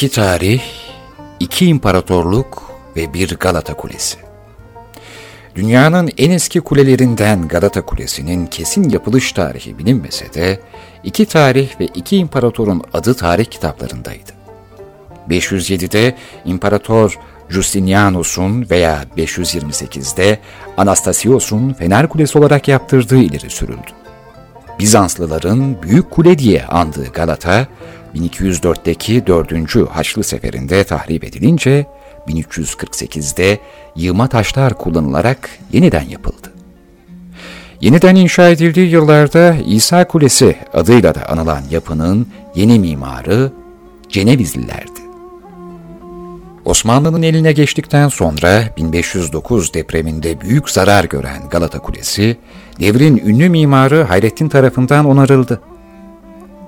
İki tarih, iki imparatorluk ve bir Galata Kulesi. Dünyanın en eski kulelerinden Galata Kulesi'nin kesin yapılış tarihi bilinmese de iki tarih ve iki imparatorun adı tarih kitaplarındaydı. 507'de İmparator Justinianus'un veya 528'de Anastasios'un Fener Kulesi olarak yaptırdığı ileri sürüldü. Bizanslıların Büyük Kule diye andığı Galata, 1204'teki 4. Haçlı Seferi'nde tahrip edilince 1348'de yığma taşlar kullanılarak yeniden yapıldı. Yeniden inşa edildiği yıllarda İsa Kulesi adıyla da anılan yapının yeni mimarı Cenevizlilerdi. Osmanlı'nın eline geçtikten sonra 1509 depreminde büyük zarar gören Galata Kulesi, devrin ünlü mimarı Hayrettin tarafından onarıldı.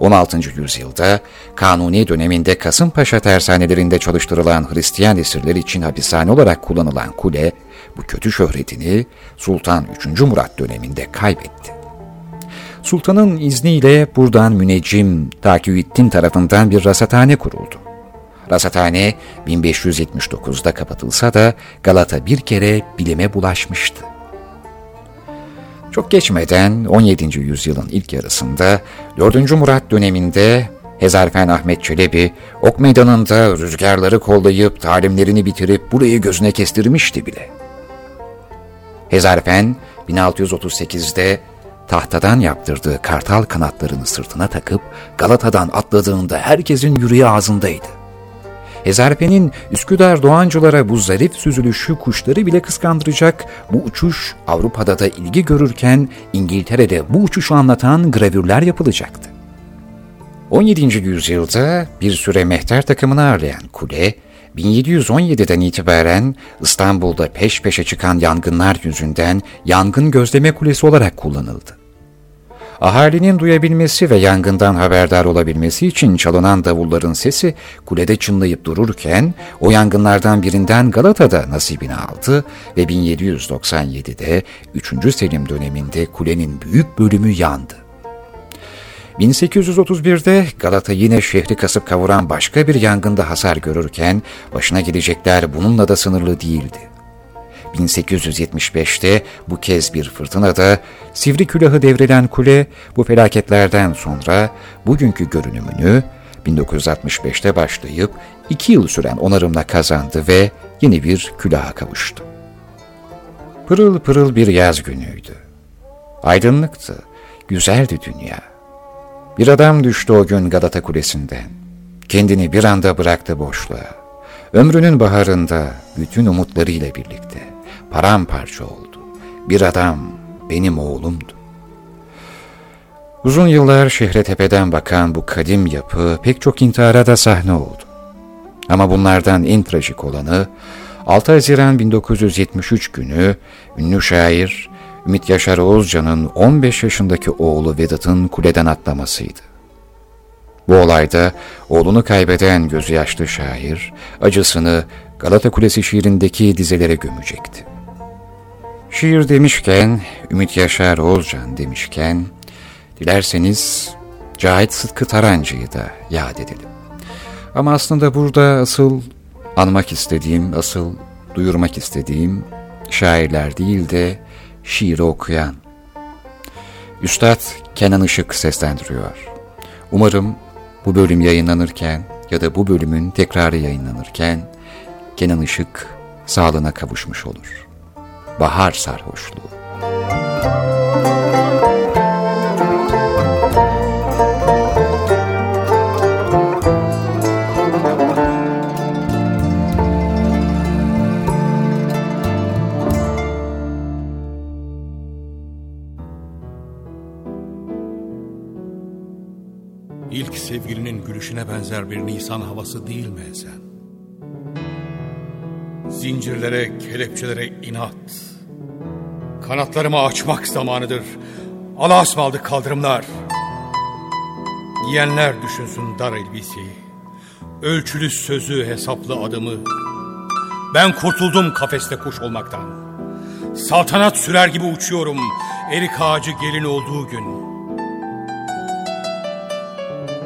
16. yüzyılda Kanuni döneminde Kasımpaşa tersanelerinde çalıştırılan Hristiyan esirler için hapishane olarak kullanılan kule, bu kötü şöhretini Sultan 3. Murat döneminde kaybetti. Sultanın izniyle buradan müneccim Takiyüddin tarafından bir rasathane kuruldu. Rasathane 1579'da kapatılsa da Galata bir kere bilime bulaşmıştı. Çok geçmeden 17. yüzyılın ilk yarısında 4. Murat döneminde Hezarfen Ahmet Çelebi ok meydanında rüzgarları kollayıp talimlerini bitirip burayı gözüne kestirmişti bile. Hezarfen 1638'de tahtadan yaptırdığı kartal kanatlarını sırtına takıp Galata'dan atladığında herkesin yüreği ağzındaydı. Hezarfen'in Üsküdar Doğancılara bu zarif süzülüşü kuşları bile kıskandıracak bu uçuş Avrupa'da da ilgi görürken İngiltere'de bu uçuşu anlatan gravürler yapılacaktı. 17. yüzyılda bir süre mehter takımını ağırlayan kule, 1717'den itibaren İstanbul'da peş peşe çıkan yangınlar yüzünden yangın gözleme kulesi olarak kullanıldı. Ahalinin duyabilmesi ve yangından haberdar olabilmesi için çalınan davulların sesi kulede çınlayıp dururken o yangınlardan birinden Galata'da nasibini aldı ve 1797'de 3. Selim döneminde kulenin büyük bölümü yandı. 1831'de Galata yine şehri kasıp kavuran başka bir yangında hasar görürken başına gelecekler bununla da sınırlı değildi. 1875'te bu kez bir fırtınada sivri külahı devrilen kule bu felaketlerden sonra bugünkü görünümünü 1965'te başlayıp iki yıl süren onarımla kazandı ve yeni bir külaha kavuştu. Pırıl pırıl bir yaz günüydü. Aydınlıktı, güzeldi dünya. Bir adam düştü o gün Galata Kulesi'nden. Kendini bir anda bıraktı boşluğa. Ömrünün baharında bütün umutlarıyla birlikte paramparça oldu. Bir adam benim oğlumdu. Uzun yıllar şehre tepeden bakan bu kadim yapı pek çok intihara da sahne oldu. Ama bunlardan en trajik olanı 6 Haziran 1973 günü ünlü şair Ümit Yaşar Oğuzcan'ın 15 yaşındaki oğlu Vedat'ın kuleden atlamasıydı. Bu olayda oğlunu kaybeden gözü yaşlı şair acısını Galata Kulesi şiirindeki dizelere gömecekti. Şiir demişken, Ümit Yaşar Oğuzcan demişken, dilerseniz Cahit Sıtkı Tarancı'yı da yad edelim. Ama aslında burada asıl anmak istediğim, asıl duyurmak istediğim şairler değil de şiiri okuyan. Üstad Kenan Işık seslendiriyor. Umarım bu bölüm yayınlanırken ya da bu bölümün tekrarı yayınlanırken Kenan Işık sağlığına kavuşmuş olur bahar sarhoşluğu. İlk sevgilinin gülüşüne benzer bir Nisan havası değil mi sen? Zincirlere, kelepçelere inat. Kanatlarımı açmak zamanıdır. Allah'a ısmarladık kaldırımlar. Giyenler düşünsün dar elbiseyi. Ölçülü sözü, hesaplı adımı. Ben kurtuldum kafeste kuş olmaktan. Saltanat sürer gibi uçuyorum. Erik ağacı gelin olduğu gün.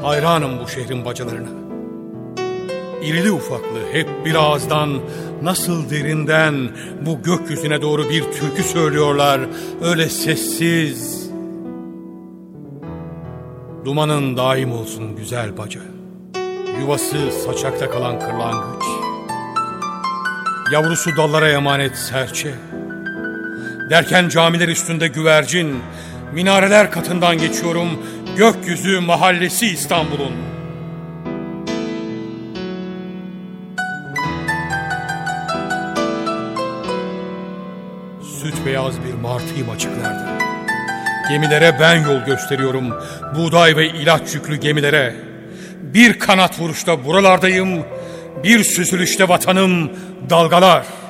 Hayranım bu şehrin bacalarına. İrili ufaklı hep bir ağızdan nasıl derinden bu gökyüzüne doğru bir türkü söylüyorlar öyle sessiz. Dumanın daim olsun güzel bacı. Yuvası saçakta kalan kırlangıç. Yavrusu dallara emanet serçe. Derken camiler üstünde güvercin, minareler katından geçiyorum, gökyüzü mahallesi İstanbul'un. Süt beyaz bir martıyım açıklarda. Gemilere ben yol gösteriyorum, buğday ve ilaç yüklü gemilere. Bir kanat vuruşta buralardayım, bir süzülüşte vatanım dalgalar.''